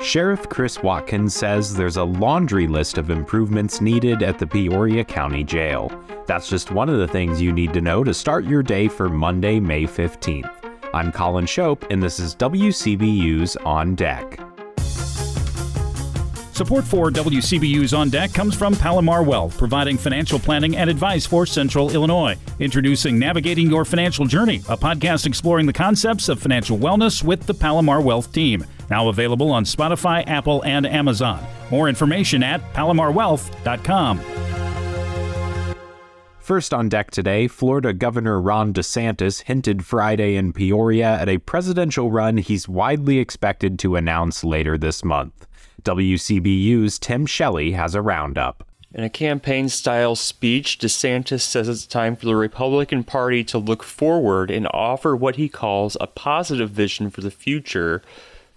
Sheriff Chris Watkins says there's a laundry list of improvements needed at the Peoria County Jail. That's just one of the things you need to know to start your day for Monday, May 15th. I'm Collin Schopp, and this is WCBU's On Deck. Support for WCBU's On Deck comes from Palomar Wealth, providing financial planning and advice for Central Illinois. Introducing Navigating Your Financial Journey, a podcast exploring the concepts of financial wellness with the Palomar Wealth team. Now available on Spotify, Apple, and Amazon. More information at palomarwealth.com. First on deck today, Florida Governor Ron DeSantis hinted Friday in Peoria at a presidential run he's widely expected to announce later this month. WCBU's Tim Shelley has a roundup. In a campaign style speech, DeSantis says it's time for the Republican Party to look forward and offer what he calls a positive vision for the future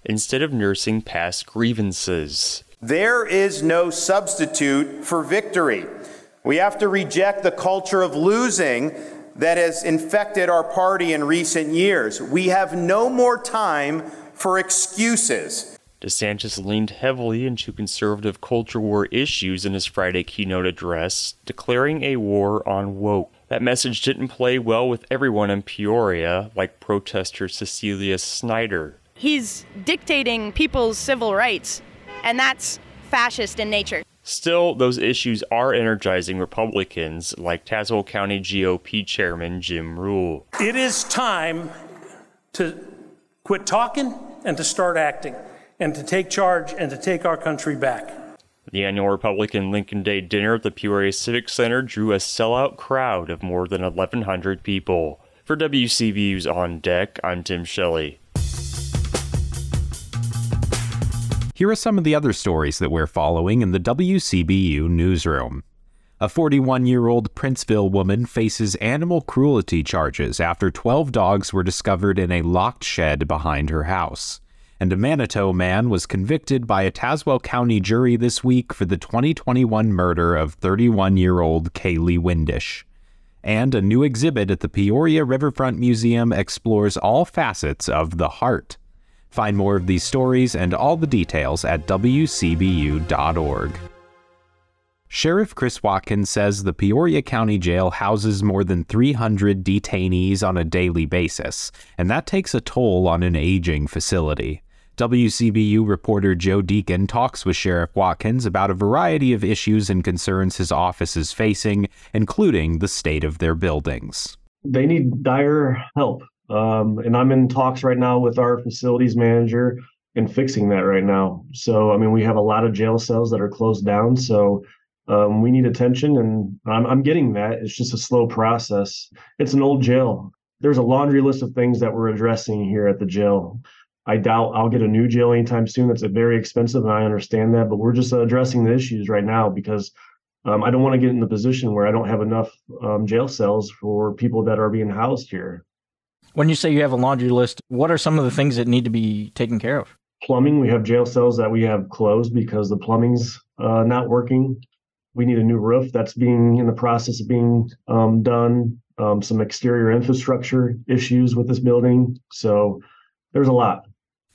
instead of nursing past grievances. There is no substitute for victory. We have to reject the culture of losing that has infected our party in recent years. We have no more time for excuses. DeSantis leaned heavily into conservative culture war issues in his Friday keynote address, declaring a war on woke. That message didn't play well with everyone in Peoria, like protester Cecilia Snyder. He's dictating people's civil rights, and that's fascist in nature. Still, those issues are energizing Republicans like Tazewell County GOP Chairman Jim Rule. It is time to quit talking and to start acting and to take charge and to take our country back. The annual Republican Lincoln Day dinner at the Peoria Civic Center drew a sellout crowd of more than 1,100 people. For WCBU's On Deck, I'm Tim Shelley. Here are some of the other stories that we're following in the WCBU newsroom. A 41 year old Princeville woman faces animal cruelty charges after 12 dogs were discovered in a locked shed behind her house and a Manito man was convicted by a Tazewell County jury this week for the 2021 murder of 31 year old Kaylee Windish. And a new exhibit at the Peoria Riverfront Museum explores all facets of the heart. Find more of these stories and all the details at WCBU.org. Sheriff Chris Watkins says the Peoria County Jail houses more than 300 detainees on a daily basis, and that takes a toll on an aging facility. WCBU reporter Joe Deacon talks with Sheriff Watkins about a variety of issues and concerns his office is facing, including the state of their buildings. They need dire help. Um, and I'm in talks right now with our facilities manager and fixing that right now. So, I mean, we have a lot of jail cells that are closed down. So, um, we need attention, and I'm, I'm getting that. It's just a slow process. It's an old jail. There's a laundry list of things that we're addressing here at the jail. I doubt I'll get a new jail anytime soon. That's very expensive, and I understand that. But we're just addressing the issues right now because um, I don't want to get in the position where I don't have enough um, jail cells for people that are being housed here. When you say you have a laundry list, what are some of the things that need to be taken care of? Plumbing. We have jail cells that we have closed because the plumbing's uh, not working. We need a new roof that's being in the process of being um, done. Um, some exterior infrastructure issues with this building. So there's a lot.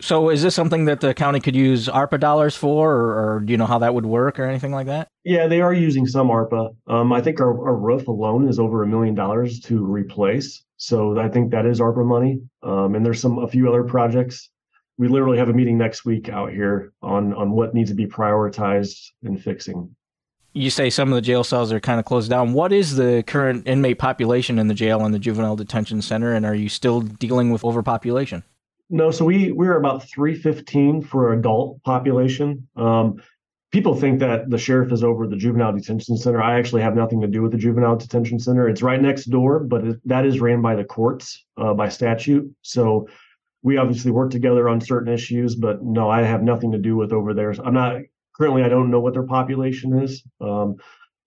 So is this something that the county could use ARPA dollars for, or, or, do you know how that would work or anything like that? Yeah, they are using some ARPA. Um, I think our, our roof alone is over a million dollars to replace. So I think that is ARPA money. Um, and there's some a few other projects. We literally have a meeting next week out here on on what needs to be prioritized and fixing. You say some of the jail cells are kind of closed down. What is the current inmate population in the jail and the juvenile detention center? And are you still dealing with overpopulation? No, so we we're about 315 for adult population. Um, people think that the sheriff is over the juvenile detention center. I actually have nothing to do with the juvenile detention center. It's right next door, but it, that is ran by the courts uh, by statute. So we obviously work together on certain issues, but no, I have nothing to do with over there. I'm not currently. I don't know what their population is. Um,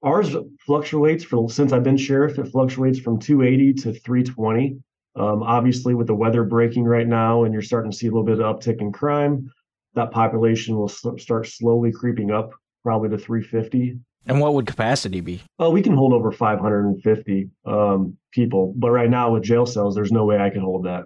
ours fluctuates for since I've been sheriff. It fluctuates from 280 to 320. Um, obviously, with the weather breaking right now, and you're starting to see a little bit of uptick in crime, that population will start slowly creeping up, probably to 350. And what would capacity be? Oh, we can hold over 550 um, people, but right now with jail cells, there's no way I can hold that.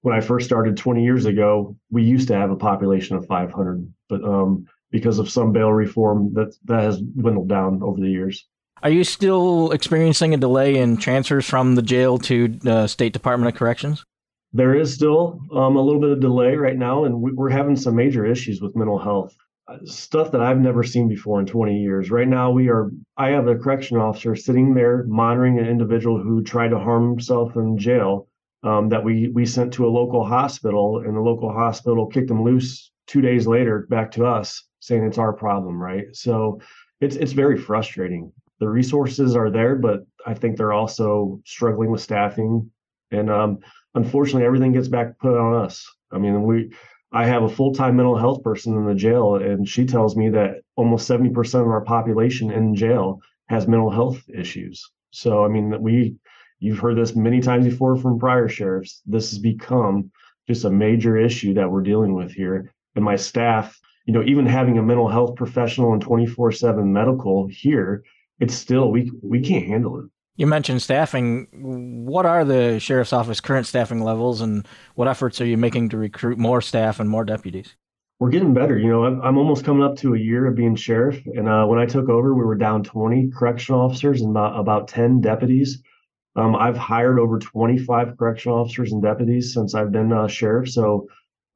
when I first started 20 years ago, we used to have a population of 500, but um, because of some bail reform, that that has dwindled down over the years. Are you still experiencing a delay in transfers from the jail to the State Department of Corrections? There is still um, a little bit of delay right now, and we're having some major issues with mental health uh, stuff that I've never seen before in 20 years. Right now, we are. I have a correction officer sitting there monitoring an individual who tried to harm himself in jail. Um, that we we sent to a local hospital, and the local hospital kicked him loose two days later back to us, saying it's our problem, right? So it's it's very frustrating the resources are there, but I think they're also struggling with staffing. And um, unfortunately, everything gets back put on us. I mean, we, I have a full time mental health person in the jail, and she tells me that almost 70% of our population in jail has mental health issues. So, I mean, we, you've heard this many times before from prior sheriffs. This has become just a major issue that we're dealing with here. And my staff, you know, even having a mental health professional and 24 7 medical here it's still we we can't handle it. You mentioned staffing. What are the sheriff's office current staffing levels, and what efforts are you making to recruit more staff and more deputies? We're getting better. You know, I'm, I'm almost coming up to a year of being sheriff, and uh, when I took over, we were down 20 correctional officers and about, about 10 deputies. Um, I've hired over 25 correctional officers and deputies since I've been uh, sheriff. So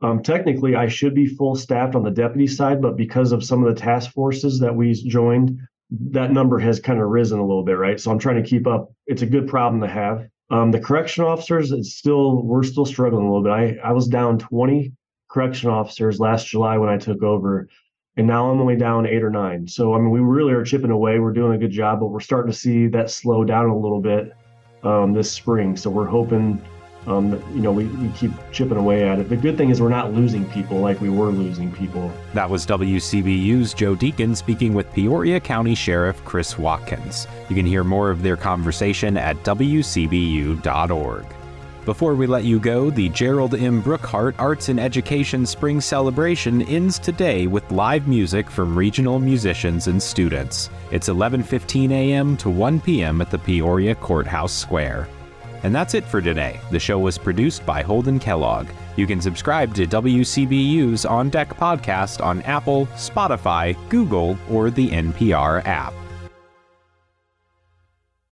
um, technically, I should be full staffed on the deputy side, but because of some of the task forces that we joined that number has kind of risen a little bit, right? So I'm trying to keep up. It's a good problem to have. Um, the correction officers, it's still we're still struggling a little bit. I I was down 20 correction officers last July when I took over, and now I'm only down eight or nine. So I mean, we really are chipping away. We're doing a good job, but we're starting to see that slow down a little bit um, this spring. So we're hoping um, you know, we, we keep chipping away at it. The good thing is we're not losing people like we were losing people. That was WCBU's Joe Deacon speaking with Peoria County Sheriff Chris Watkins. You can hear more of their conversation at WCBU.org. Before we let you go, the Gerald M. Brookhart Arts and Education Spring Celebration ends today with live music from regional musicians and students. It's 11:15 a.m. to 1 p.m. at the Peoria Courthouse Square. And that's it for today. The show was produced by Holden Kellogg. You can subscribe to WCBU's On Deck podcast on Apple, Spotify, Google, or the NPR app.